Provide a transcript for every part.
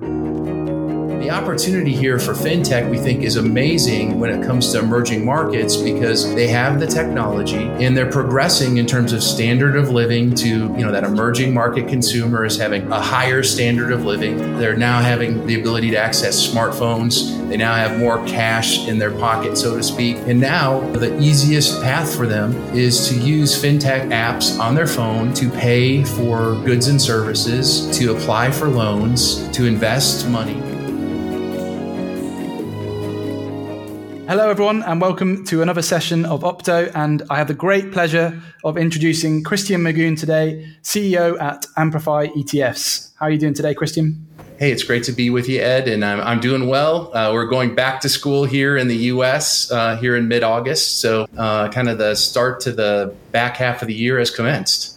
thank you the opportunity here for fintech, we think, is amazing when it comes to emerging markets because they have the technology and they're progressing in terms of standard of living to, you know, that emerging market consumer is having a higher standard of living. They're now having the ability to access smartphones. They now have more cash in their pocket, so to speak. And now the easiest path for them is to use fintech apps on their phone to pay for goods and services, to apply for loans, to invest money. Hello, everyone, and welcome to another session of Opto. And I have the great pleasure of introducing Christian Magoon today, CEO at Amplify ETFs. How are you doing today, Christian? Hey, it's great to be with you, Ed, and I'm, I'm doing well. Uh, we're going back to school here in the U.S. Uh, here in mid-August, so uh, kind of the start to the back half of the year has commenced.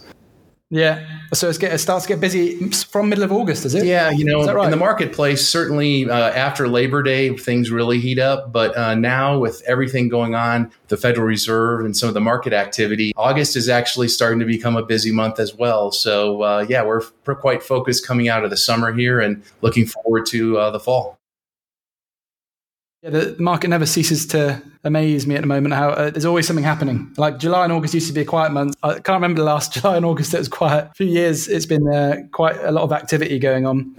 Yeah. So get, it starts to get busy from middle of August, is it? Yeah, you know, right? in the marketplace, certainly uh, after Labor Day, things really heat up. But uh, now, with everything going on, the Federal Reserve and some of the market activity, August is actually starting to become a busy month as well. So, uh, yeah, we're, we're quite focused coming out of the summer here and looking forward to uh, the fall. Yeah, the market never ceases to amaze me at the moment. How uh, there's always something happening. Like July and August used to be a quiet month. I can't remember the last July and August that was quiet. A few years, it's been uh, quite a lot of activity going on.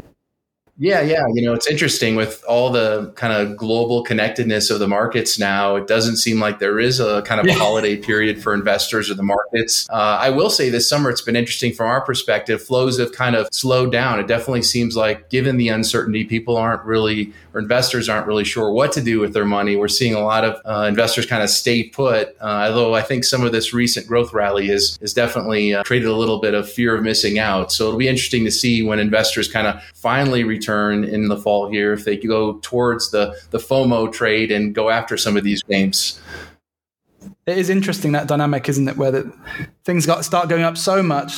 Yeah, yeah. You know, it's interesting with all the kind of global connectedness of the markets now. It doesn't seem like there is a kind of a holiday period for investors or the markets. Uh, I will say this summer, it's been interesting from our perspective. Flows have kind of slowed down. It definitely seems like, given the uncertainty, people aren't really, or investors aren't really sure what to do with their money. We're seeing a lot of uh, investors kind of stay put. Uh, although I think some of this recent growth rally is is definitely uh, created a little bit of fear of missing out. So it'll be interesting to see when investors kind of finally return return in the fall here if they go towards the the FOMO trade and go after some of these games. It is interesting that dynamic, isn't it? Where things got start going up so much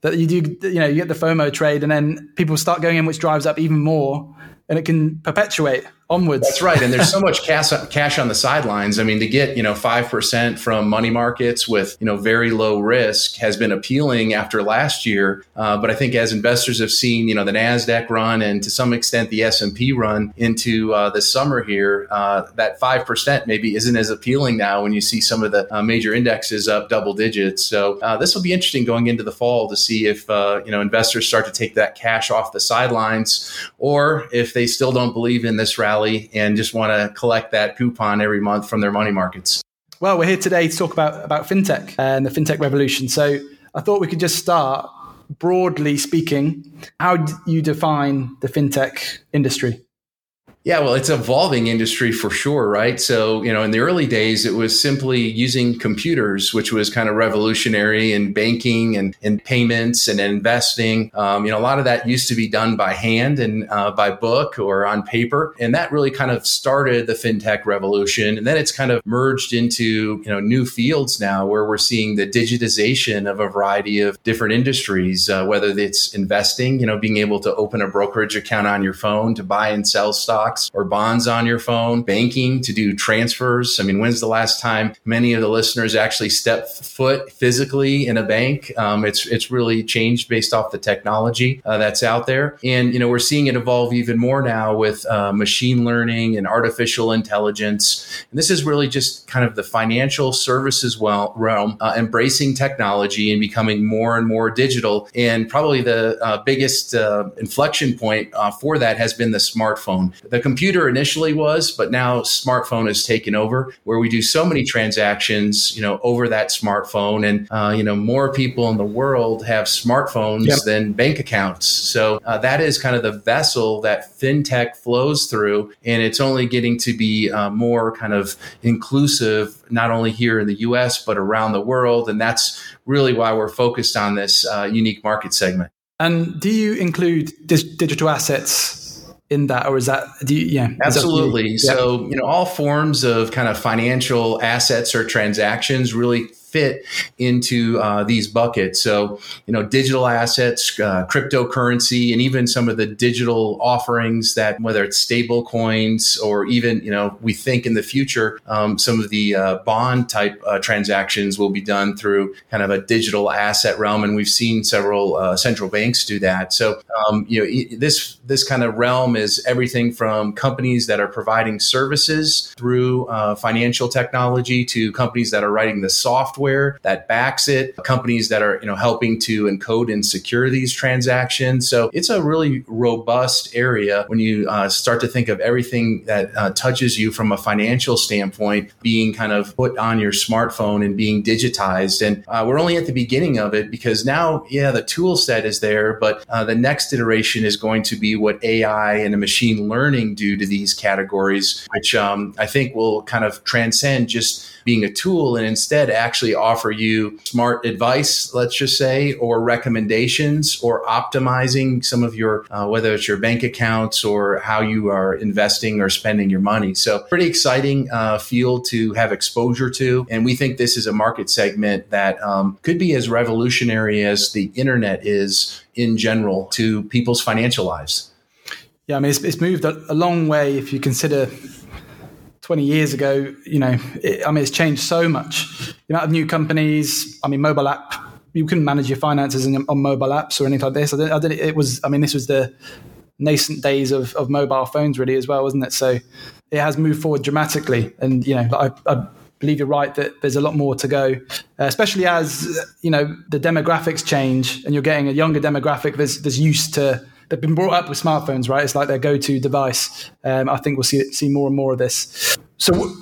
that you do, you know, you get the FOMO trade, and then people start going in, which drives up even more, and it can perpetuate onwards. That's right. And there's so much cash, cash on the sidelines. I mean, to get, you know, 5% from money markets with, you know, very low risk has been appealing after last year. Uh, but I think as investors have seen, you know, the NASDAQ run and to some extent the S&P run into uh, the summer here, uh, that 5% maybe isn't as appealing now when you see some of the uh, major indexes up double digits. So uh, this will be interesting going into the fall to see if, uh, you know, investors start to take that cash off the sidelines or if they still don't believe in this rally and just want to collect that coupon every month from their money markets. Well, we're here today to talk about, about fintech and the fintech revolution. So I thought we could just start broadly speaking. How do you define the fintech industry? Yeah, well, it's evolving industry for sure, right? So, you know, in the early days, it was simply using computers, which was kind of revolutionary in banking and in payments and investing. Um, you know, a lot of that used to be done by hand and uh, by book or on paper, and that really kind of started the fintech revolution. And then it's kind of merged into you know new fields now, where we're seeing the digitization of a variety of different industries, uh, whether it's investing, you know, being able to open a brokerage account on your phone to buy and sell stock stocks or bonds on your phone, banking to do transfers. I mean, when's the last time many of the listeners actually stepped foot physically in a bank? Um, it's it's really changed based off the technology uh, that's out there, and you know we're seeing it evolve even more now with uh, machine learning and artificial intelligence. And this is really just kind of the financial services well, realm uh, embracing technology and becoming more and more digital. And probably the uh, biggest uh, inflection point uh, for that has been the smartphone. The computer initially was, but now smartphone has taken over where we do so many transactions, you know, over that smartphone. And, uh, you know, more people in the world have smartphones yep. than bank accounts. So uh, that is kind of the vessel that fintech flows through. And it's only getting to be uh, more kind of inclusive, not only here in the US, but around the world. And that's really why we're focused on this uh, unique market segment. And do you include digital assets in that or is that do you, yeah absolutely you, yeah. so you know all forms of kind of financial assets or transactions really fit into uh, these buckets. So, you know, digital assets, uh, cryptocurrency, and even some of the digital offerings that, whether it's stable coins or even, you know, we think in the future, um, some of the uh, bond type uh, transactions will be done through kind of a digital asset realm. And we've seen several uh, central banks do that. So, um, you know, this, this kind of realm is everything from companies that are providing services through uh, financial technology to companies that are writing the software that backs it, companies that are, you know, helping to encode and secure these transactions. So it's a really robust area when you uh, start to think of everything that uh, touches you from a financial standpoint being kind of put on your smartphone and being digitized. And uh, we're only at the beginning of it because now, yeah, the tool set is there, but uh, the next iteration is going to be what AI and machine learning do to these categories, which um, I think will kind of transcend just being a tool and instead actually offer you smart advice, let's just say, or recommendations or optimizing some of your, uh, whether it's your bank accounts or how you are investing or spending your money. So, pretty exciting uh, field to have exposure to. And we think this is a market segment that um, could be as revolutionary as the internet is in general to people's financial lives. Yeah, I mean, it's, it's moved a, a long way if you consider 20 years ago, you know, it, I mean, it's changed so much. The amount of new companies, I mean, mobile app, you couldn't manage your finances in, on mobile apps or anything like this. I did, I did, it was, I mean, this was the nascent days of, of mobile phones really as well, wasn't it? So it has moved forward dramatically. And, you know, I, I believe you're right that there's a lot more to go, uh, especially as, you know, the demographics change and you're getting a younger demographic that's, that's used to, they've been brought up with smartphones, right? It's like their go-to device. Um, I think we'll see see more and more of this. So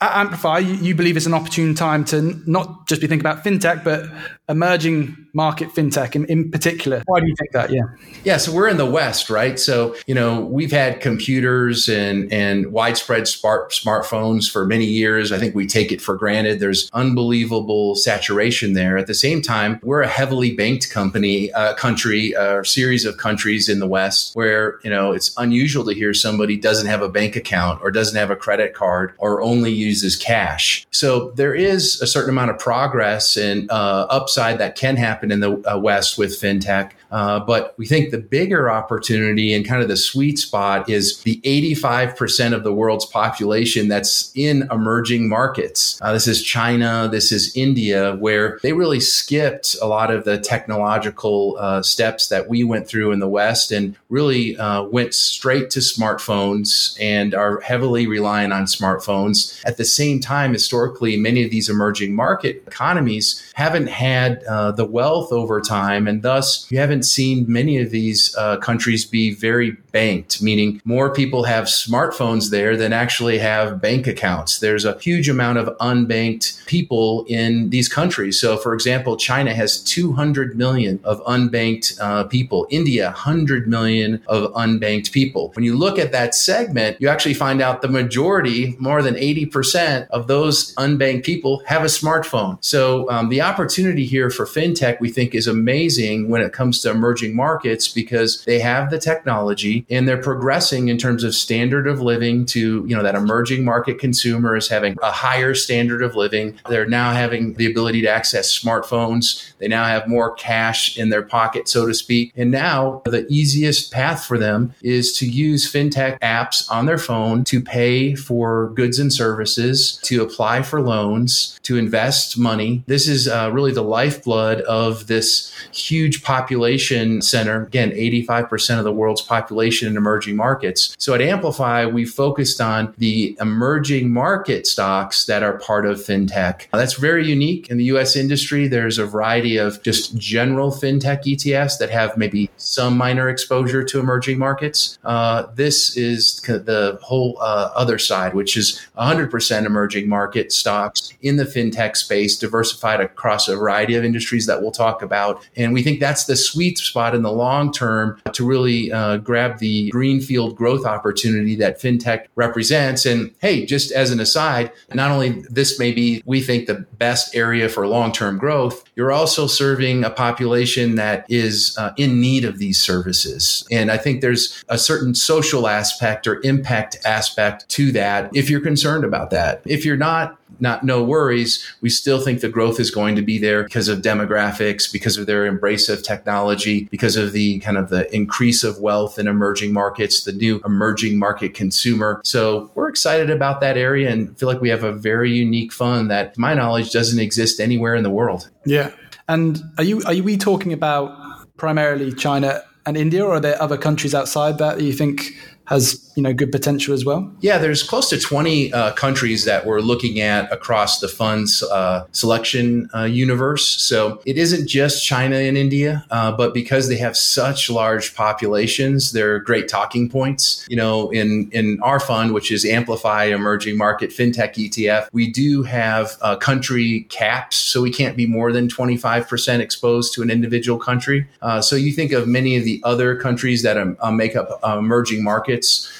at Amplify, you, you, believe it's an opportune time to not just be thinking about fintech, but emerging market fintech in, in particular. Why do you think that? Yeah. Yeah. So we're in the West, right? So, you know, we've had computers and, and widespread smart, smartphones for many years. I think we take it for granted. There's unbelievable saturation there. At the same time, we're a heavily banked company, uh, country, uh, series of countries in the West where, you know, it's unusual to hear somebody doesn't have a bank account or doesn't have a credit card or only uses cash. So there is a certain amount of progress and uh, upside that can happen in the uh, West with fintech. Uh, but we think the bigger opportunity and kind of the sweet spot is the 85% of the world's population that's in emerging markets. Uh, this is China, this is India, where they really skipped a lot of the technological uh, steps that we went through in the West and really uh, went straight to smartphones and are heavily reliant on smartphones. At the same time, historically, many of these emerging market economies haven't had uh, the wealth over time, and thus you haven't seen many of these uh, countries be very banked, meaning more people have smartphones there than actually have bank accounts. There's a huge amount of unbanked people in these countries. So, for example, China has 200 million of unbanked uh, people, India, 100 million of unbanked people. When you look at that segment, you actually find out the majority, more than 80% of those unbanked people have a smartphone. So, um, the opportunity here for fintech, we think, is amazing when it comes to emerging markets because they have the technology and they're progressing in terms of standard of living to, you know, that emerging market consumer is having a higher standard of living. They're now having the ability to access smartphones. They now have more cash in their pocket, so to speak. And now the easiest path for them is to use fintech apps on their phone to pay for goods and services, to apply for loans, to invest money. This is uh, really the lifeblood of this huge population center. Again, 85% of the world's population in emerging markets. So at Amplify, we focused on the emerging market stocks that are part of fintech. That's very unique in the US industry. There's a variety of just general fintech ETFs that have maybe some minor exposure to emerging markets. Uh, this is the whole uh, other side, which is 100% emerging market stocks in the fintech space, diversified across a variety of industries that we'll talk about. And we think that's the sweet spot in the long term to really uh, grab the greenfield growth opportunity that fintech represents. And hey, just as an aside, not only this may be, we think, the best area for long term growth, you're also serving a population that is uh, in need of these services. And I think there's a certain social aspect or impact aspect to that if you're concerned about that. If you're not, not no worries. We still think the growth is going to be there because of demographics, because of their embrace of technology, because of the kind of the increase of wealth in emerging markets, the new emerging market consumer. So we're excited about that area and feel like we have a very unique fund that, to my knowledge, doesn't exist anywhere in the world. Yeah. And are you are we talking about primarily China and India, or are there other countries outside that you think has you know good potential as well? Yeah, there's close to 20 uh, countries that we're looking at across the fund's uh, selection uh, universe. So it isn't just China and India, uh, but because they have such large populations, they're great talking points. You know, in in our fund, which is Amplify Emerging Market FinTech ETF, we do have uh, country caps, so we can't be more than 25% exposed to an individual country. Uh, so you think of many of the other countries that um, make up emerging markets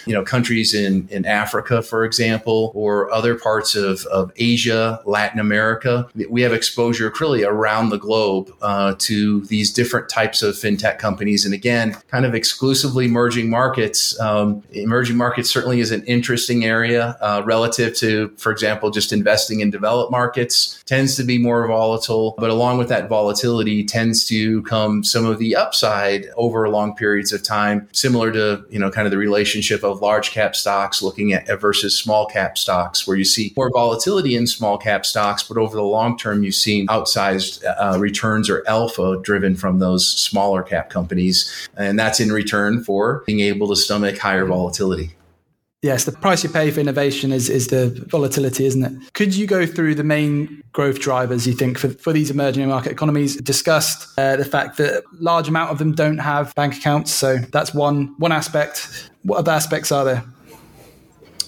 you know, countries in, in Africa, for example, or other parts of, of Asia, Latin America. We have exposure really around the globe uh, to these different types of fintech companies. And again, kind of exclusively emerging markets. Um, emerging markets certainly is an interesting area uh, relative to, for example, just investing in developed markets tends to be more volatile. But along with that volatility tends to come some of the upside over long periods of time, similar to, you know, kind of the relationship of large cap stocks looking at versus small cap stocks, where you see more volatility in small cap stocks, but over the long term, you've seen outsized uh, returns or alpha driven from those smaller cap companies. And that's in return for being able to stomach higher volatility. Yes, the price you pay for innovation is, is the volatility, isn't it? Could you go through the main growth drivers you think for, for these emerging market economies? Discussed uh, the fact that large amount of them don't have bank accounts, so that's one one aspect. What other aspects are there?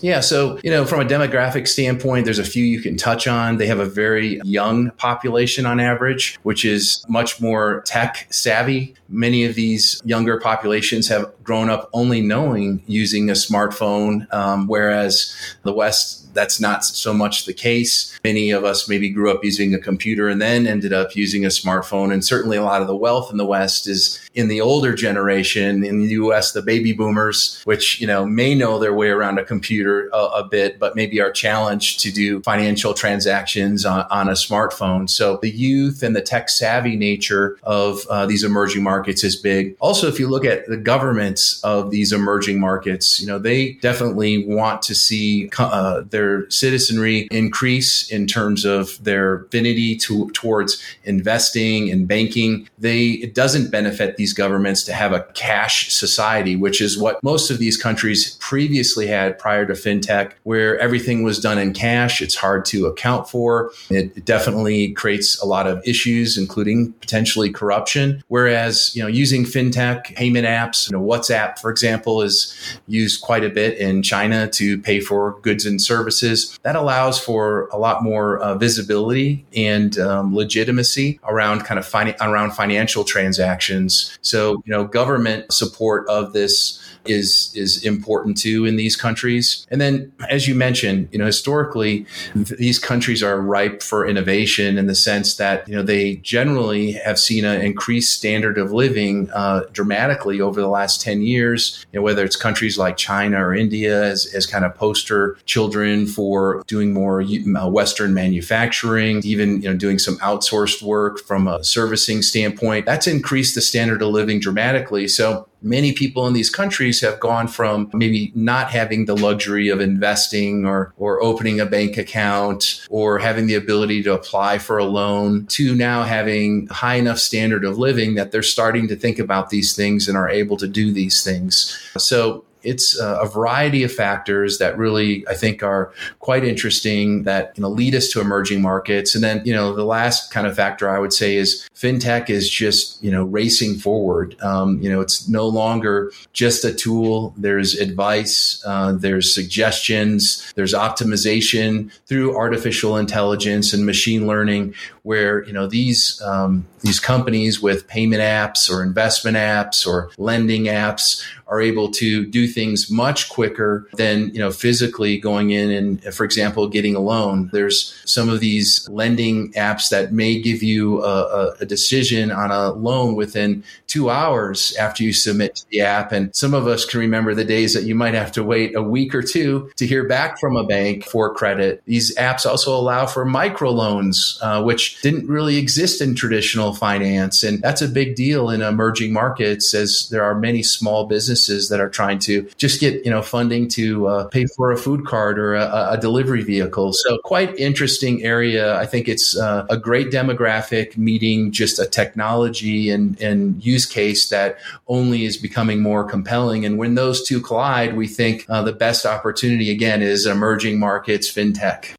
Yeah, so you know, from a demographic standpoint, there's a few you can touch on. They have a very young population on average, which is much more tech savvy. Many of these younger populations have grown up only knowing using a smartphone, um, whereas the West that's not so much the case. Many of us maybe grew up using a computer and then ended up using a smartphone. And certainly a lot of the wealth in the West is in the older generation in the US, the baby boomers, which, you know, may know their way around a computer a, a bit, but maybe are challenged to do financial transactions on, on, a smartphone. So the youth and the tech savvy nature of uh, these emerging markets is big. Also, if you look at the governments of these emerging markets, you know, they definitely want to see uh, their their citizenry increase in terms of their affinity to, towards investing and banking, they it doesn't benefit these governments to have a cash society, which is what most of these countries previously had prior to fintech, where everything was done in cash. It's hard to account for. It definitely creates a lot of issues, including potentially corruption. Whereas you know using fintech payment apps, you know WhatsApp, for example, is used quite a bit in China to pay for goods and services services. That allows for a lot more uh, visibility and um, legitimacy around kind of fin- around financial transactions. So, you know, government support of this is is important too in these countries. And then, as you mentioned, you know, historically, these countries are ripe for innovation in the sense that you know they generally have seen an increased standard of living uh, dramatically over the last ten years. You know, whether it's countries like China or India as, as kind of poster children for doing more uh, Western manufacturing, even you know doing some outsourced work from a servicing standpoint. That's increased the standard of living dramatically. So many people in these countries have gone from maybe not having the luxury of investing or, or opening a bank account or having the ability to apply for a loan to now having high enough standard of living that they're starting to think about these things and are able to do these things. So it's a variety of factors that really I think are quite interesting that you know lead us to emerging markets. And then you know the last kind of factor I would say is fintech is just you know racing forward. Um, you know it's no longer just a tool. There's advice, uh, there's suggestions, there's optimization through artificial intelligence and machine learning, where you know these um, these companies with payment apps or investment apps or lending apps are able to do things much quicker than, you know, physically going in and, for example, getting a loan. There's some of these lending apps that may give you a, a decision on a loan within two hours after you submit to the app. And some of us can remember the days that you might have to wait a week or two to hear back from a bank for credit. These apps also allow for microloans, uh, which didn't really exist in traditional finance. And that's a big deal in emerging markets as there are many small businesses that are trying to just get, you know, funding to uh, pay for a food cart or a, a, delivery vehicle. So quite interesting area. I think it's uh, a great demographic meeting just a technology and, and use case that only is becoming more compelling. And when those two collide, we think uh, the best opportunity again is emerging markets, fintech.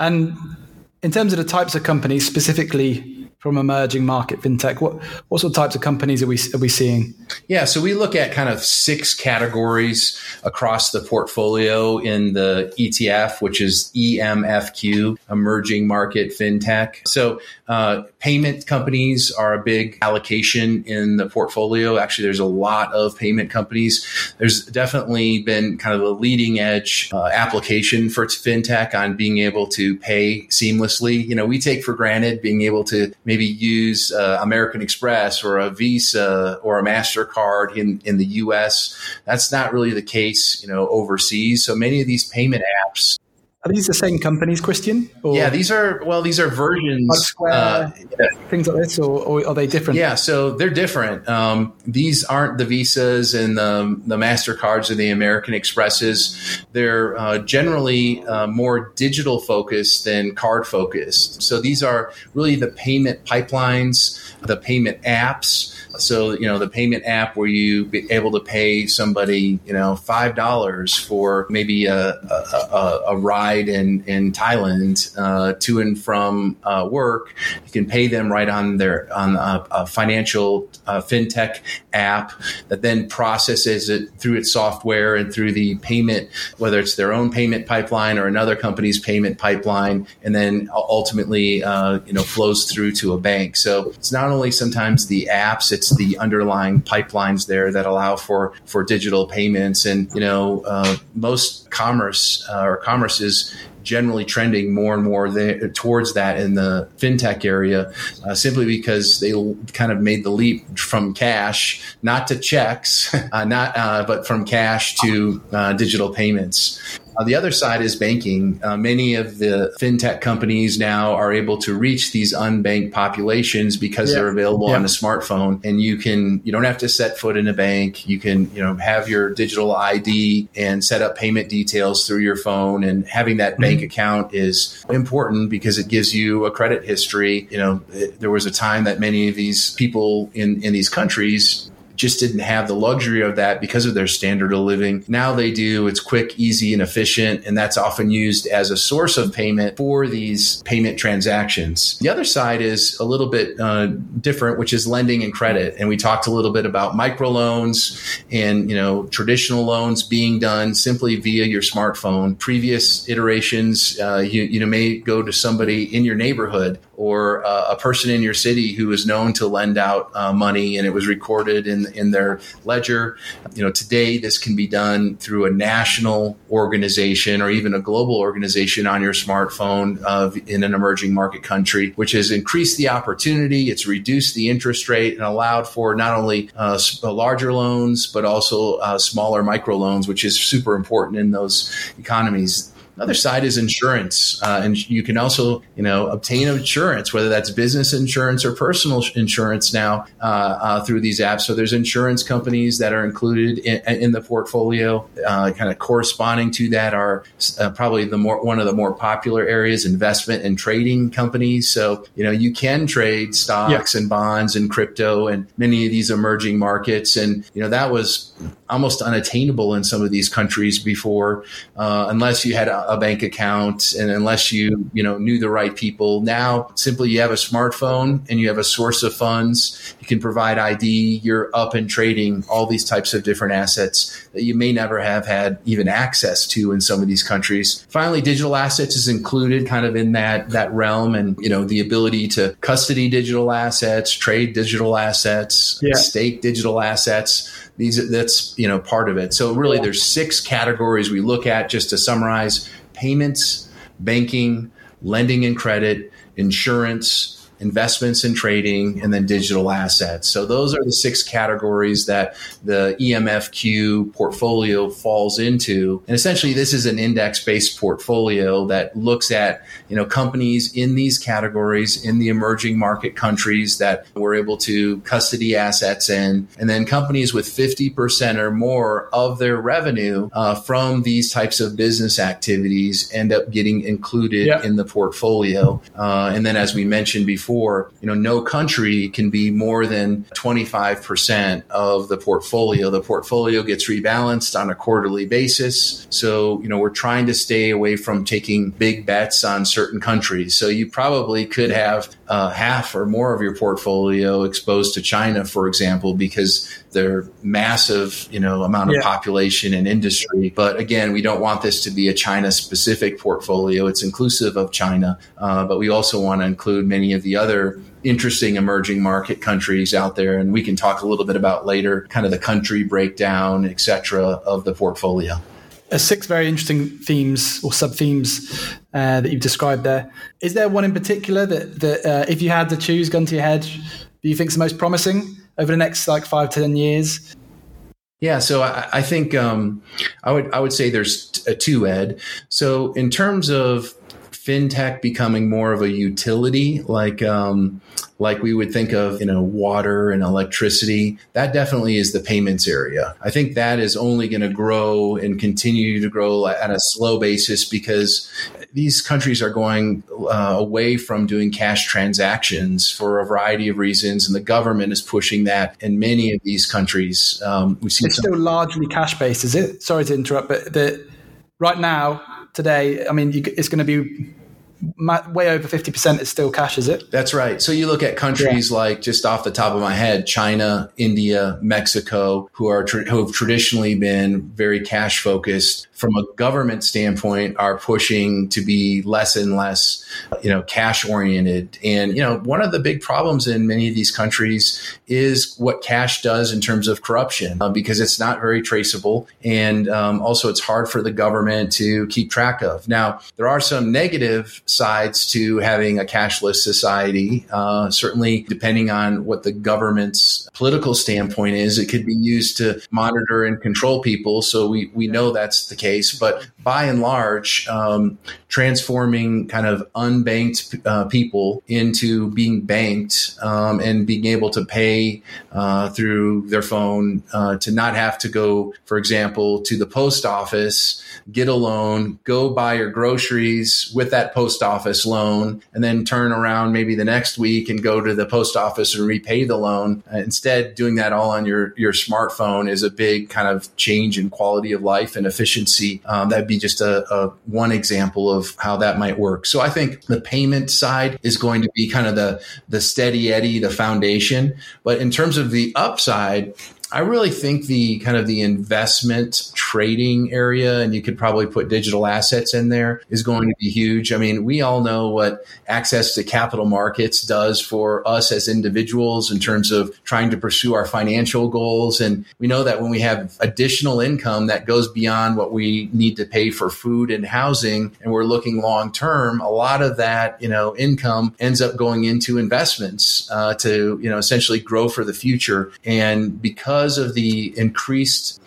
And in terms of the types of companies, specifically from emerging market fintech? What what sort of types of companies are we are we seeing? Yeah, so we look at kind of six categories across the portfolio in the ETF, which is EMFQ, emerging market fintech. So uh, payment companies are a big allocation in the portfolio. Actually, there's a lot of payment companies. There's definitely been kind of a leading edge uh, application for fintech on being able to pay seamlessly. You know, we take for granted being able to maybe use uh, American Express or a Visa or a MasterCard in, in the US. That's not really the case, you know, overseas. So many of these payment apps are these the same companies, Christian? Or yeah, these are well, these are versions, Square, uh, things like this, or, or, are they different? Yeah, so they're different. Um, these aren't the visas and the the Mastercards or the American Expresses. They're uh, generally uh, more digital focused than card focused. So these are really the payment pipelines, the payment apps so, you know, the payment app where you be able to pay somebody, you know, $5 for maybe a, a, a ride in, in Thailand uh, to and from uh, work, you can pay them right on their, on a, a financial uh, fintech app that then processes it through its software and through the payment, whether it's their own payment pipeline or another company's payment pipeline, and then ultimately, uh, you know, flows through to a bank. So it's not only sometimes the apps, it's the underlying pipelines there that allow for for digital payments. And you know, uh, most commerce uh, or commerce is generally trending more and more there, towards that in the fintech area, uh, simply because they kind of made the leap from cash, not to checks, uh, not uh, but from cash to uh, digital payments. Uh, the other side is banking. Uh, many of the fintech companies now are able to reach these unbanked populations because yeah. they're available yeah. on a smartphone, and you can you don't have to set foot in a bank. You can you know have your digital ID and set up payment details through your phone, and having that mm-hmm. Bank account is important because it gives you a credit history. You know, it, there was a time that many of these people in in these countries just didn't have the luxury of that because of their standard of living. Now they do. It's quick, easy, and efficient. And that's often used as a source of payment for these payment transactions. The other side is a little bit uh, different, which is lending and credit. And we talked a little bit about microloans and, you know, traditional loans being done simply via your smartphone. Previous iterations, uh, you, you know, may go to somebody in your neighborhood or uh, a person in your city who is known to lend out uh, money and it was recorded in in their ledger. You know, today this can be done through a national organization or even a global organization on your smartphone of in an emerging market country, which has increased the opportunity. It's reduced the interest rate and allowed for not only uh, larger loans but also uh, smaller micro loans, which is super important in those economies. Another side is insurance, uh, and you can also, you know, obtain insurance, whether that's business insurance or personal insurance now uh, uh, through these apps. So there's insurance companies that are included in, in the portfolio. Uh, kind of corresponding to that are uh, probably the more one of the more popular areas, investment and trading companies. So you know, you can trade stocks yeah. and bonds and crypto and many of these emerging markets, and you know that was almost unattainable in some of these countries before, uh, unless you had a a bank account and unless you you know knew the right people. Now simply you have a smartphone and you have a source of funds. You can provide id you're up and trading all these types of different assets that you may never have had even access to in some of these countries finally digital assets is included kind of in that that realm and you know the ability to custody digital assets trade digital assets yeah. stake digital assets these that's you know part of it. So really, there's six categories we look at just to summarize: payments, banking, lending and credit, insurance investments and trading, and then digital assets. So those are the six categories that the EMFQ portfolio falls into. And essentially, this is an index-based portfolio that looks at you know companies in these categories in the emerging market countries that we're able to custody assets in, and then companies with 50% or more of their revenue uh, from these types of business activities end up getting included yeah. in the portfolio. Uh, and then, as we mentioned before before, you know, no country can be more than 25% of the portfolio. The portfolio gets rebalanced on a quarterly basis. So, you know, we're trying to stay away from taking big bets on certain countries. So you probably could have uh, half or more of your portfolio exposed to China, for example, because their massive, you know, amount of yeah. population and industry. But again, we don't want this to be a China specific portfolio. It's inclusive of China, uh, but we also want to include many of the other interesting emerging market countries out there and we can talk a little bit about later kind of the country breakdown et cetera of the portfolio uh, six very interesting themes or sub themes uh, that you've described there. Is there one in particular that, that uh, if you had to choose, gun to your head, do you think is the most promising over the next like five to ten years? Yeah, so I, I think um, I would I would say there's a two ed. So in terms of fintech becoming more of a utility, like um, like we would think of, you know, water and electricity. That definitely is the payments area. I think that is only going to grow and continue to grow at a slow basis because these countries are going uh, away from doing cash transactions for a variety of reasons, and the government is pushing that in many of these countries. Um, we see it's some- still largely cash based, is it? Sorry to interrupt, but the, right now today, I mean, you, it's going to be way over 50% is still cash, is it? That's right. So you look at countries yeah. like, just off the top of my head, China, India, Mexico, who are who have traditionally been very cash focused from a government standpoint are pushing to be less and less, you know, cash oriented. And, you know, one of the big problems in many of these countries is what cash does in terms of corruption uh, because it's not very traceable. And um, also it's hard for the government to keep track of. Now, there are some negative sides to having a cashless society. Uh, certainly, depending on what the government's political standpoint is, it could be used to monitor and control people. So we, we know that's the case case, but by and large, um, transforming kind of unbanked uh, people into being banked um, and being able to pay uh, through their phone uh, to not have to go, for example, to the post office, get a loan, go buy your groceries with that post office loan, and then turn around maybe the next week and go to the post office and repay the loan. Instead, doing that all on your, your smartphone is a big kind of change in quality of life and efficiency um, that'd be just a, a one example of how that might work. So I think the payment side is going to be kind of the the steady eddy, the foundation. But in terms of the upside, I really think the kind of the investment trading area, and you could probably put digital assets in there, is going to be huge. I mean, we all know what access to capital markets does for us as individuals in terms of trying to pursue our financial goals. And we know that when we have additional income that goes beyond what we need to pay for food and housing, and we're looking long term, a lot of that, you know, income ends up going into investments uh, to, you know, essentially grow for the future. And because because of the increased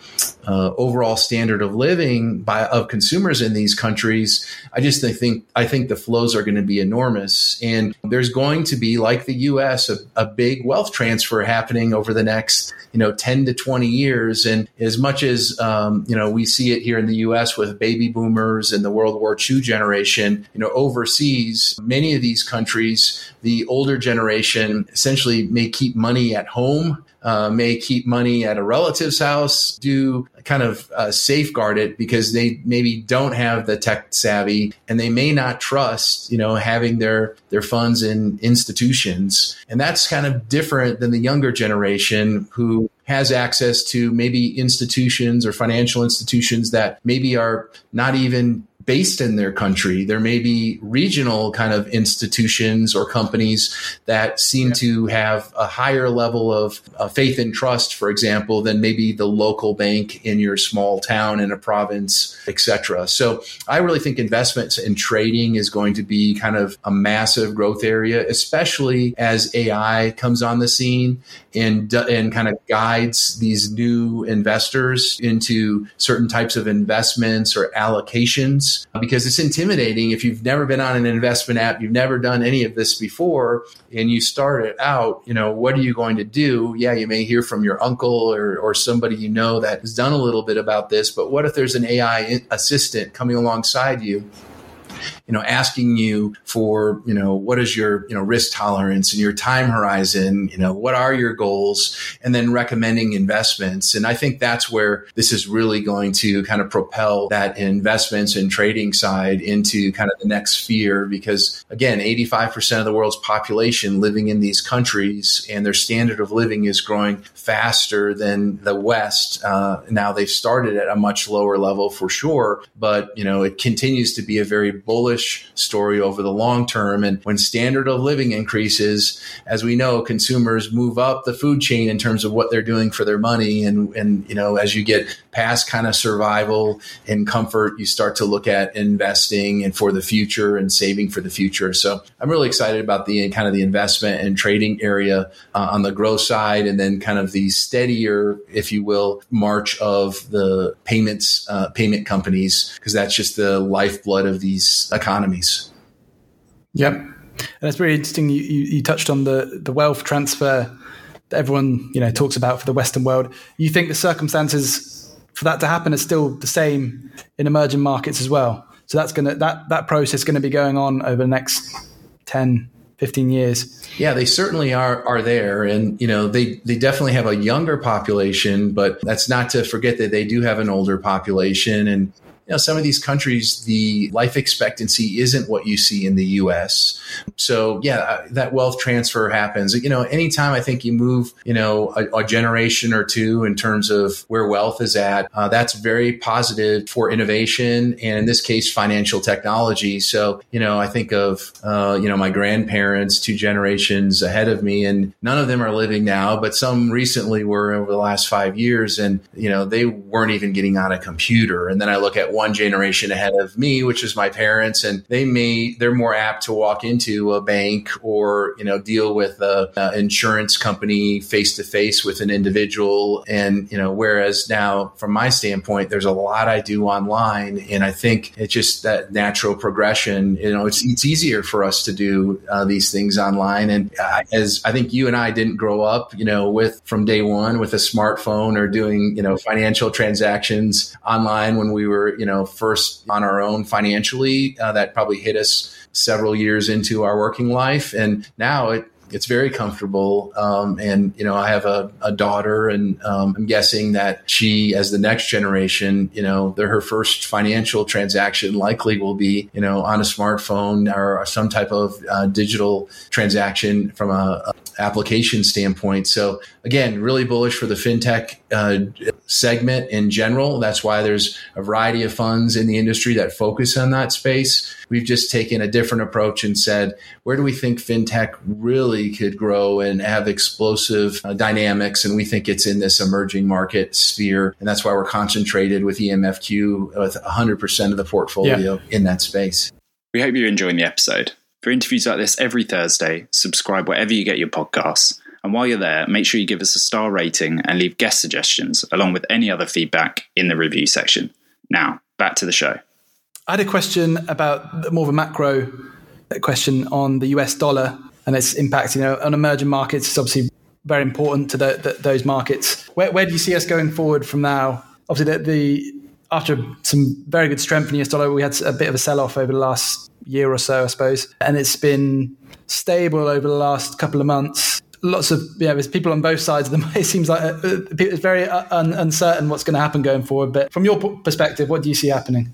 uh, overall standard of living by of consumers in these countries, I just think I think the flows are going to be enormous, and there's going to be, like the U.S., a, a, big wealth transfer happening over the next you know 10 to 20 years. And as much as um, you know we see it here in the U.S. with baby boomers and the World War II generation, you know overseas, many of these countries, the older generation essentially may keep money at home uh, may keep money at a relative's house, do kind of uh, safeguard it because they maybe don't have the tech savvy and they may not trust, you know, having their their funds in institutions. And that's kind of different than the younger generation who has access to maybe institutions or financial institutions that maybe are not even based in their country. There may be regional kind of institutions or companies that seem yeah. to have a higher level of uh, faith and trust, for example, than maybe the local bank in your small town in a province, etc. So I really think investments in trading is going to be kind of a massive growth area, especially as AI comes on the scene and and kind of guides these new investors into certain types of investments or allocations uh, because it's intimidating if you've never been on an investment app, you've never done any of this before, and you start it out. You know, what are you going to do? Yeah, you may hear from your uncle or or somebody you know that has done a little bit about this, but what if there's an AI assistant coming alongside you? You know, asking you for, you know, what is your, you know, risk tolerance and your time horizon, you know, what are your goals, and then recommending investments. And I think that's where this is really going to kind of propel that investments and trading side into kind of the next sphere because again, 85% of the world's population living in these countries and their standard of living is growing faster than the West. Uh, now they've started at a much lower level for sure, but you know, it continues to be a very bullish story over the long term. And when standard of living increases, as we know, consumers move up the food chain in terms of what they're doing for their money. And, and you know, as you get past kind of survival and comfort, you start to look at investing and for the future and saving for the future. So I'm really excited about the kind of the investment and trading area uh, on the growth side, and then kind of the steadier, if you will, march of the payments uh, payment companies because that's just the lifeblood of these economies. Yep. And it's very interesting. You, you, touched on the, the wealth transfer that everyone you know talks about for the Western world. You think the circumstances for that to happen are still the same in emerging markets as well. So that's gonna that that process is going to be going on over the next 10, 15 years. Yeah, they certainly are are there and you know they they definitely have a younger population but that's not to forget that they do have an older population and you know, some of these countries, the life expectancy isn't what you see in the US. So, yeah, uh, that wealth transfer happens. You know, anytime I think you move, you know, a, a generation or two in terms of where wealth is at, uh, that's very positive for innovation and in this case, financial technology. So, you know, I think of, uh, you know, my grandparents, two generations ahead of me, and none of them are living now, but some recently were over the last five years. And, you know, they weren't even getting on a computer. And then I look at one generation ahead of me, which is my parents, and they may they're more apt to walk into a bank or you know deal with a, a insurance company face to face with an individual, and you know whereas now from my standpoint, there's a lot I do online, and I think it's just that natural progression. You know, it's it's easier for us to do uh, these things online, and uh, as I think you and I didn't grow up, you know, with from day one with a smartphone or doing you know financial transactions online when we were you you know, first on our own financially. Uh, that probably hit us several years into our working life. And now it, it's very comfortable. Um, and, you know, I have a, a daughter and um, I'm guessing that she, as the next generation, you know, her first financial transaction likely will be, you know, on a smartphone or some type of uh, digital transaction from a, a application standpoint. So again, really bullish for the fintech uh, segment in general. That's why there's a variety of funds in the industry that focus on that space. We've just taken a different approach and said, where do we think fintech really could grow and have explosive uh, dynamics? And we think it's in this emerging market sphere. And that's why we're concentrated with EMFQ with 100% of the portfolio yeah. in that space. We hope you're enjoying the episode. For interviews like this every Thursday, subscribe wherever you get your podcasts. And while you're there, make sure you give us a star rating and leave guest suggestions along with any other feedback in the review section. Now, back to the show. I had a question about more of a macro question on the US dollar and its impact. You know, on emerging markets, it's obviously very important to the, the, those markets. Where, where, do you see us going forward from now? Obviously, the, the after some very good strength in the US dollar, we had a bit of a sell off over the last year or so, I suppose. And it's been stable over the last couple of months. Lots of, yeah, there's people on both sides of them. It seems like uh, uh, it's very uh, un- uncertain what's going to happen going forward. But from your perspective, what do you see happening?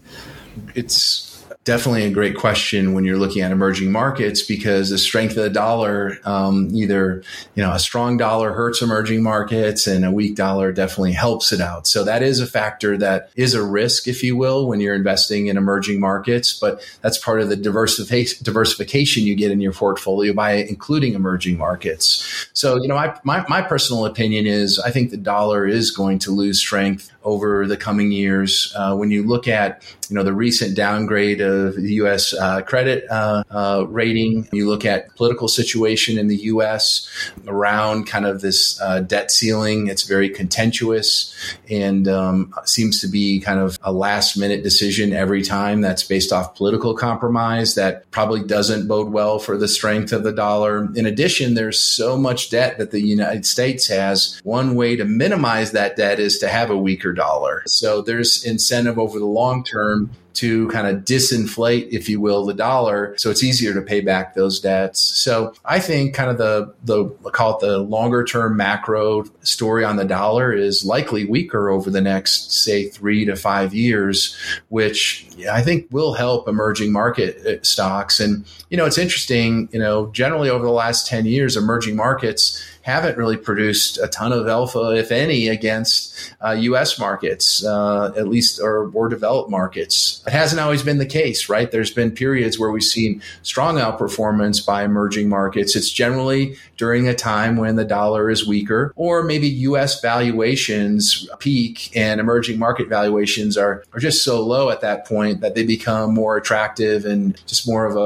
It's definitely a great question when you're looking at emerging markets because the strength of the dollar, um, either you know a strong dollar hurts emerging markets and a weak dollar definitely helps it out. So that is a factor that is a risk, if you will, when you're investing in emerging markets. But that's part of the diversification diversification you get in your portfolio by including emerging markets. So you know, I, my my personal opinion is I think the dollar is going to lose strength over the coming years. Uh, when you look at you know the recent downgrade of the U.S. Uh, credit uh, uh, rating, you look at political situation in the U.S. around kind of this uh, debt ceiling. It's very contentious and um, seems to be kind of a last minute decision every time. That's based off political compromise. That probably doesn't bode well for the strength of the dollar. In addition, there's so much debt that the United States has. One way to minimize that debt is to have a weaker dollar. So there's incentive over the long term to kind of disinflate, if you will, the dollar. So it's easier to pay back those debts. So I think kind of the, the, call it the longer term macro story on the dollar is likely weaker over the next, say, three to five years, which I think will help emerging market uh, stocks. And, you know, it's interesting, you know, generally over the last 10 years, emerging markets haven't really produced a ton of alpha, if any, against uh, U.S. markets, uh, at least or more developed markets. It hasn't always been the case, right? There's been periods where we've seen strong outperformance by emerging markets. It's generally during a time when the dollar is weaker, or maybe U.S. valuations peak and emerging market valuations are are just so low at that point that they become more attractive and just more of a,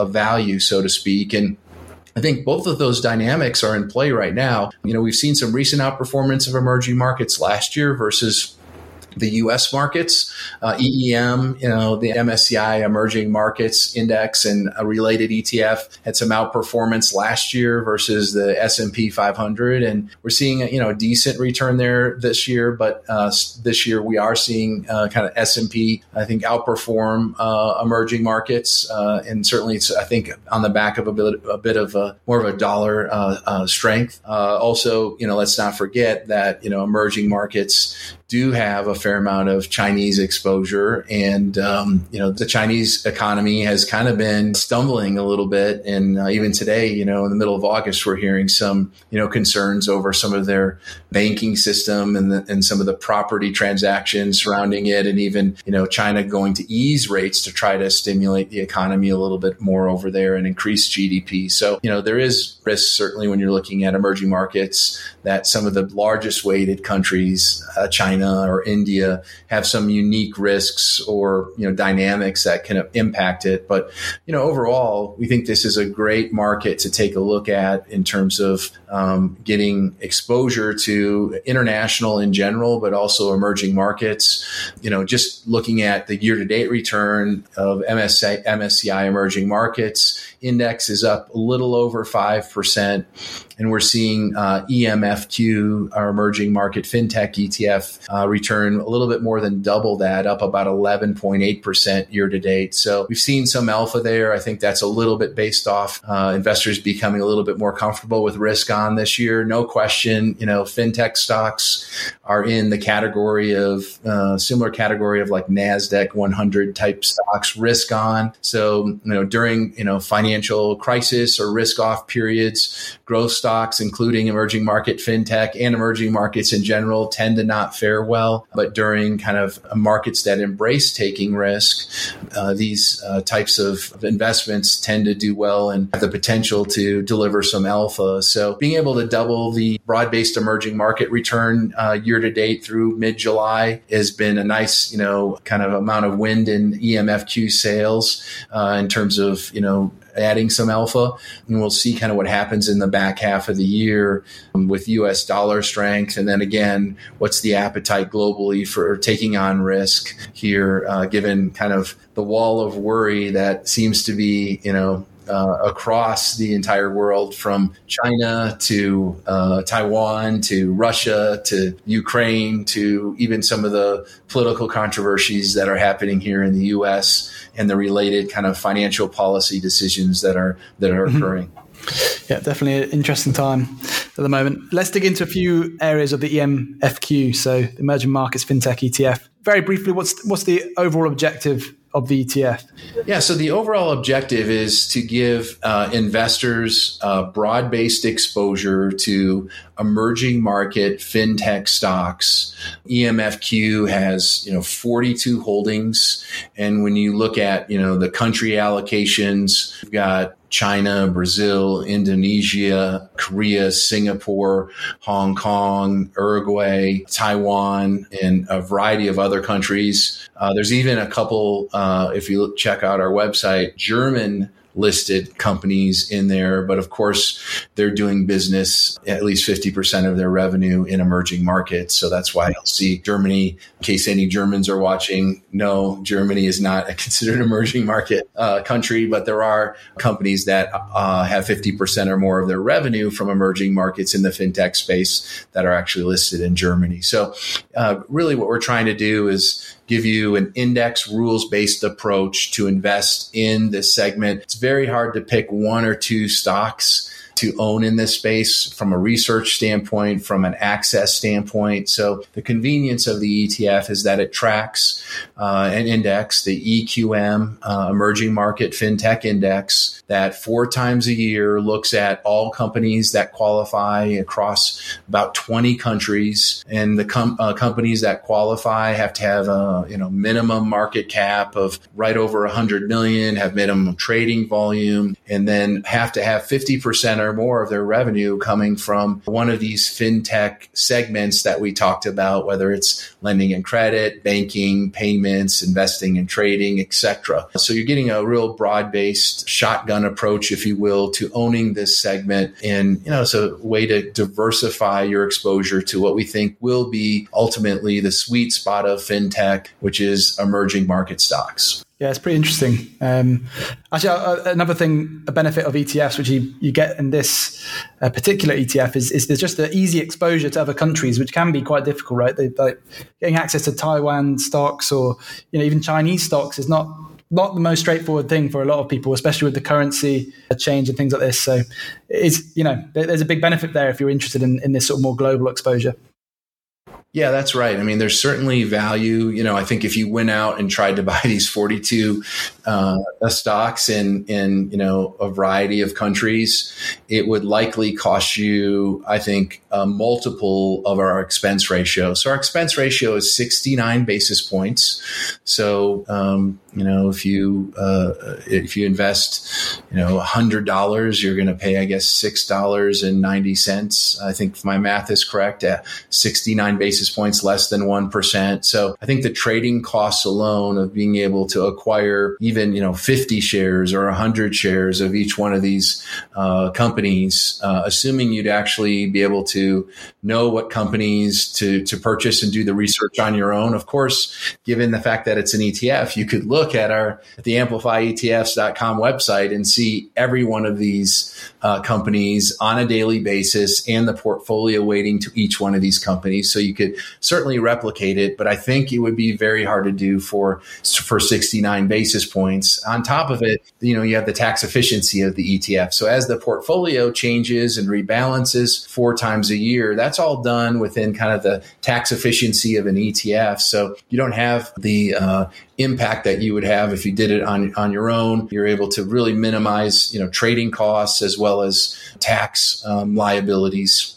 a, a value, so to speak. And I think both of those dynamics are in play right now. You know, we've seen some recent outperformance of emerging markets last year versus the U.S. markets, uh, EEM, you know, the MSCI Emerging Markets Index and a related ETF had some outperformance last year versus the S&P 500, and we're seeing a, you know a decent return there this year. But uh, this year we are seeing uh, kind of S&P, I think, outperform uh, emerging markets, uh, and certainly it's I think on the back of a bit a bit of a more of a dollar uh, strength. also, you know, let's not forget that you know emerging markets do have a fair amount of Chinese exposure. And, um, you know, the Chinese economy has kind of been stumbling a little bit. And uh, even today, you know, in the middle of August, we're hearing some, you know, concerns over some of their banking system and, the, and some of the property transactions surrounding it. And even, you know, China going to ease rates to try to stimulate the economy a little bit more over there and increase GDP. So, you know, there is risk certainly when you're looking at emerging markets that some of the largest weighted countries, uh, China, China or India have some unique risks or you know dynamics that can impact it. But you know overall, we think this is a great market to take a look at in terms of um, getting exposure to international in general, but also emerging markets. You know, just looking at the year-to-date return of MSCI, MSCI emerging markets index is up a little over five percent and we're seeing uh, EMFQ, our emerging market fintech ETF, uh, return a little bit more than double that, up about 11.8% year to date. So we've seen some alpha there. I think that's a little bit based off uh, investors becoming a little bit more comfortable with risk on this year. No question, you know, fintech stocks are in the category of uh, similar category of like NASDAQ 100 type stocks, risk on. So, you know, during, you know, financial crisis or risk off periods, growth stocks, including emerging market fintech and emerging markets in general, tend to not fare well. But during kind of markets that embrace taking risk, uh, these uh, types of investments tend to do well and have the potential to deliver some alpha. So being able to double the broad based emerging market return uh, year to date through mid July has been a nice, you know, kind of amount of wind in EMFQ sails uh, in terms of, you know, adding some alpha. And we'll see kind of what happens in the back half of the year um, with US dollar strength. And then again, what's the appetite globally for taking on risk here, uh, given kind of the wall of worry that seems to be, you know, uh, across the entire world from China to uh, Taiwan to Russia to Ukraine to even some of the political controversies that are happening here in the US and the related kind of financial policy decisions that are that are mm-hmm. occurring. Yeah, definitely an interesting time at the moment. Let's dig into a few areas of the EMFQ, so emerging markets fintech ETF. very briefly, what's what's the overall objective of the ETF? Yeah, so the overall objective is to give uh, investors uh, broad based exposure to emerging market fintech stocks. EMFQ has you know 42 holdings, and when you look at you know the country allocations, we've got China, Brazil, Indonesia, Korea, Singapore, Hong Kong, Uruguay, Taiwan, and a variety of other countries. Uh, there's even a couple, uh, if you look, check out our website, German listed companies in there. But of course, they're doing business at least 50% of their revenue in emerging markets. So that's why you'll see Germany, in case any Germans are watching, no, Germany is not a considered emerging market uh, country, but there are companies that uh, have 50% or more of their revenue from emerging markets in the fintech space that are actually listed in Germany. So uh, really what we're trying to do is give you an index rules based approach to invest in this segment. It's very hard to pick one or two stocks to own in this space from a research standpoint, from an access standpoint. So the convenience of the ETF is that it tracks uh, an index, the EQM, uh, Emerging Market FinTech Index, that four times a year looks at all companies that qualify across about 20 countries. And the com- uh, companies that qualify have to have a you know minimum market cap of right over 100 million, have minimum trading volume, and then have to have 50% or more of their revenue coming from one of these fintech segments that we talked about, whether it's lending and credit, banking, payments, investing and trading, etc. So you're getting a real broad-based shotgun approach, if you will, to owning this segment. And, you know, it's a way to diversify your exposure to what we think will be ultimately the sweet spot of fintech, which is emerging market stocks. Yeah, it's pretty interesting. Um, actually, uh, another thing, a benefit of ETFs, which you, you get in this uh, particular ETF, is, is there's just the easy exposure to other countries, which can be quite difficult, right? They, like getting access to Taiwan stocks or you know even Chinese stocks is not not the most straightforward thing for a lot of people, especially with the currency change and things like this. So, it's you know there's a big benefit there if you're interested in, in this sort of more global exposure. Yeah, that's right. I mean, there's certainly value. You know, I think if you went out and tried to buy these 42 uh, stocks in in you know a variety of countries, it would likely cost you, I think, a multiple of our expense ratio. So our expense ratio is 69 basis points. So um, you know, if you uh, if you invest, you know, hundred dollars, you're going to pay, I guess, six dollars and ninety cents. I think my math is correct, at 69 basis basis points less than 1%. So I think the trading costs alone of being able to acquire even, you know, 50 shares or 100 shares of each one of these uh, companies, uh, assuming you'd actually be able to know what companies to, to purchase and do the research on your own. Of course, given the fact that it's an ETF, you could look at our, at the amplifyetfs.com website and see every one of these uh, companies on a daily basis and the portfolio weighting to each one of these companies. So you could certainly replicate it, but I think it would be very hard to do for for 69 basis points. On top of it, you know, you have the tax efficiency of the ETF. So as the portfolio changes and rebalances four times a year, that's all done within kind of the tax efficiency of an ETF. So you don't have the uh, impact that you would have if you did it on on your own. You're able to really minimize, you know, trading costs as well as tax um, liabilities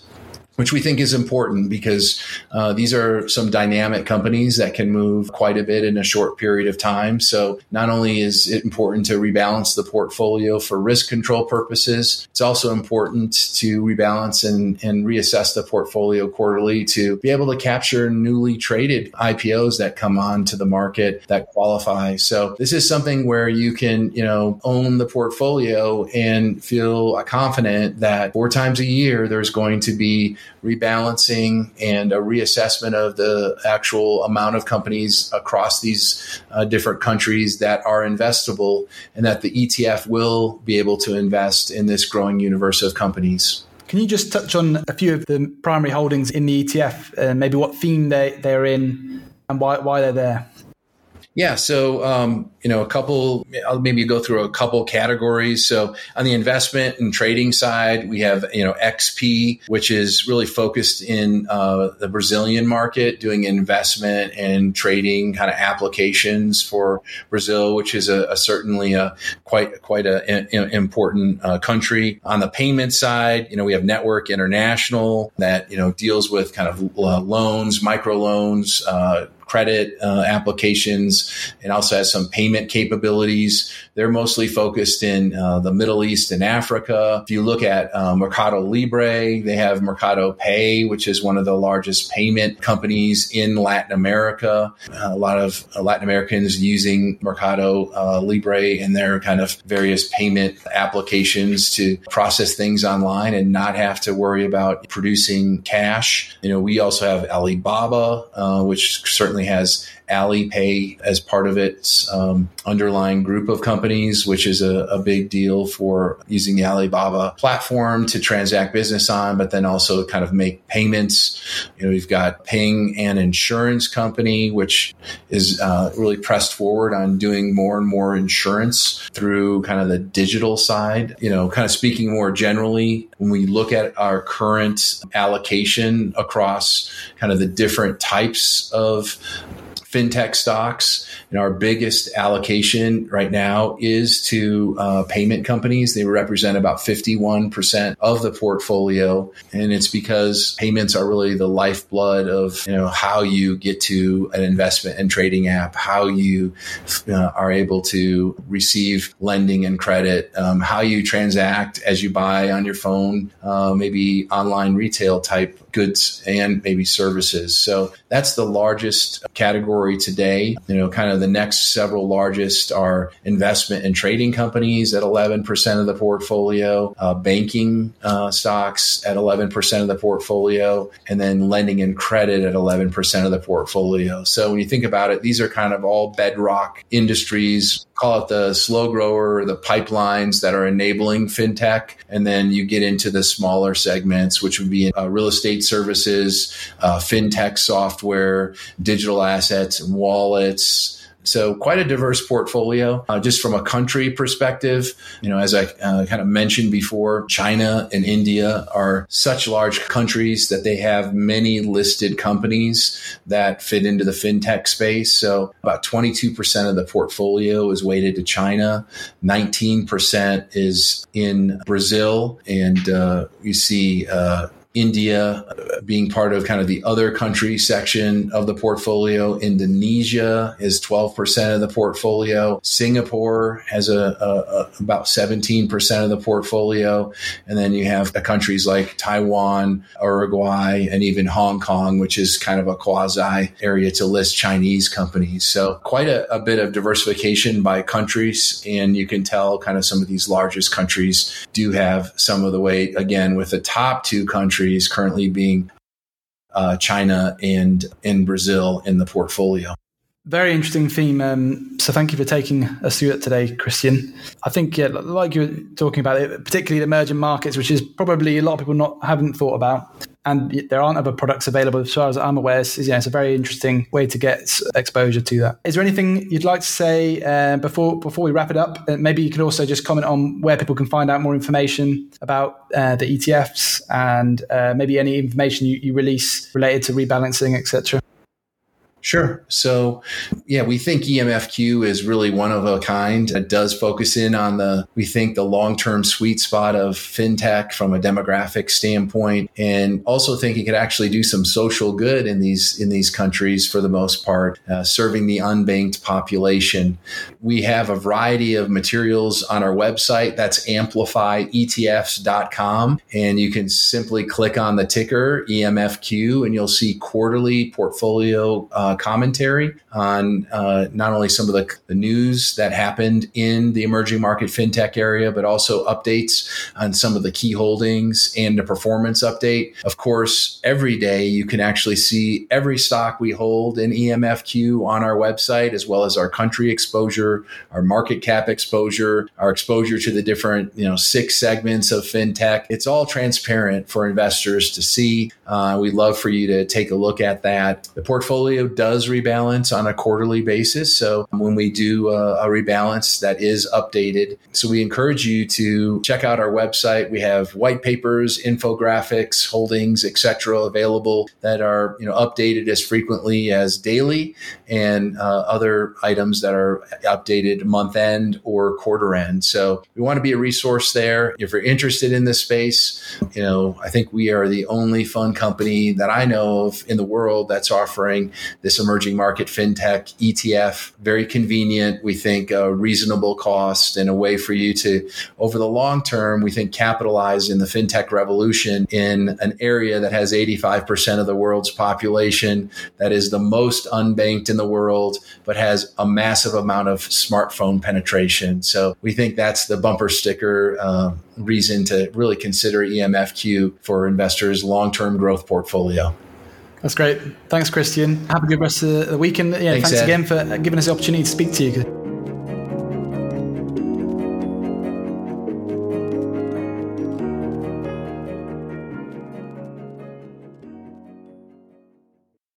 which we think is important because uh, these are some dynamic companies that can move quite a bit in a short period of time. So not only is it important to rebalance the portfolio for risk control purposes, it's also important to rebalance and, and reassess the portfolio quarterly to be able to capture newly traded IPOs that come on to the market that qualify. So this is something where you can, you know, own the portfolio and feel confident that four times a year there's going to be rebalancing and a reassessment of the actual amount of companies across these uh, different countries that are investable, and that the ETF will be able to invest in this growing universe of companies. Can you just touch on a few of the primary holdings in the ETF, uh, maybe what theme they, they're in and why, why they're there? Yeah. So, um, you know, a couple, I'll maybe go through a couple categories. So on the investment and trading side, we have, you know, XP, which is really focused in uh, the Brazilian market, doing investment and trading kind of applications for Brazil, which is a, a certainly a quite, quite an important uh, country. On the payment side, you know, we have Network International that, you know, deals with kind of uh, loans, microloans, uh, credit uh, applications and also has some payment capabilities. They're mostly focused in uh, the Middle East and Africa. If you look at uh, Mercado Libre, they have Mercado Pay, which is one of the largest payment companies in Latin America. a lot of Latin Americans using Mercado uh, Libre in their kind of various payment applications to process things online and not have to worry about producing cash. You know, we also have Alibaba, uh, which certainly certainly has Alipay as part of its um, underlying group of companies, which is a, a, big deal for using the Alibaba platform to transact business on, but then also kind of make payments. You know, we've got Ping An insurance company, which is uh, really pressed forward on doing more and more insurance through kind of the digital side. You know, kind of speaking more generally, when we look at our current allocation across kind of the different types of fintech stocks. And our biggest allocation right now is to uh, payment companies. They represent about 51% of the portfolio. And it's because payments are really the lifeblood of, you know, how you get to an investment and trading app, how you uh, are able to receive lending and credit, um, how you transact as you buy on your phone, uh, maybe online retail type goods and maybe services. So that's the largest category today. You know, kind of the next several largest are investment and trading companies at 11% of the portfolio, uh, banking uh, stocks at 11% of the portfolio, and then lending and credit at 11% of the portfolio. So when you think about it, these are kind of all bedrock industries call it the slow grower, the pipelines that are enabling fintech. And then you get into the smaller segments, which would be uh, real estate services, uh, fintech software, digital assets, wallets, so quite a diverse portfolio. Uh, just from a country perspective, you know, as I uh, kind of mentioned before, China and India are such large countries that they have many listed companies that fit into the fintech space. So about 22% of the portfolio is weighted to China. 19% is in Brazil. And uh, you see uh, India being part of kind of the other country section of the portfolio. Indonesia is 12% of the portfolio. Singapore has a, a, a about 17% of the portfolio. And then you have countries like Taiwan, Uruguay, and even Hong Kong, which is kind of a quasi area to list Chinese companies. So quite a, a bit of diversification by countries. And you can tell kind of some of these largest countries do have some of the weight, again, with the top two countries countries currently being uh, China and in Brazil in the portfolio. Very interesting theme. Um, so thank you for taking us through it today, Christian. I think, yeah, like you were talking about it, particularly the emerging markets, which is probably a lot of people not haven't thought about and there aren't other products available as far as I'm aware. It's, yeah, it's a very interesting way to get exposure to that. Is there anything you'd like to say uh, before before we wrap it up? Uh, maybe you could also just comment on where people can find out more information about uh, the ETFs and uh, maybe any information you, you release related to rebalancing, etc. Sure. So, yeah, we think EMFQ is really one of a kind. It does focus in on the, we think, the long term sweet spot of fintech from a demographic standpoint, and also think it could actually do some social good in these in these countries for the most part, uh, serving the unbanked population. We have a variety of materials on our website. That's amplifyetfs.com, and you can simply click on the ticker EMFQ, and you'll see quarterly portfolio. Uh, commentary on uh, not only some of the, the, news that happened in the emerging market fintech area, but also updates on some of the key holdings and a performance update. Of course, every day you can actually see every stock we hold in EMFQ on our website, as well as our country exposure, our market cap exposure, our exposure to the different, you know, six segments of fintech. It's all transparent for investors to see. Uh, we'd love for you to take a look at that. The portfolio does rebalance on a quarterly basis. So when we do a, a rebalance, that is updated. So we encourage you to check out our website. We have white papers, infographics, holdings, etc., available that are you know updated as frequently as daily, and uh, other items that are updated month end or quarter end. So we want to be a resource there. If you're interested in this space, you know I think we are the only fund company that I know of in the world that's offering this emerging market fintech ETF. Very convenient. We think a reasonable cost and a way for you to, over the long term, we think capitalize in the fintech revolution in an area that has 85% of the world's population, that is the most unbanked in the world, but has a massive amount of smartphone penetration. So we think that's the bumper sticker uh, reason to really consider EMFQ for investors' long term growth portfolio. That's great. Thanks, Christian. Have a good rest of the week. And yeah, thanks, thanks again for giving us the opportunity to speak to you.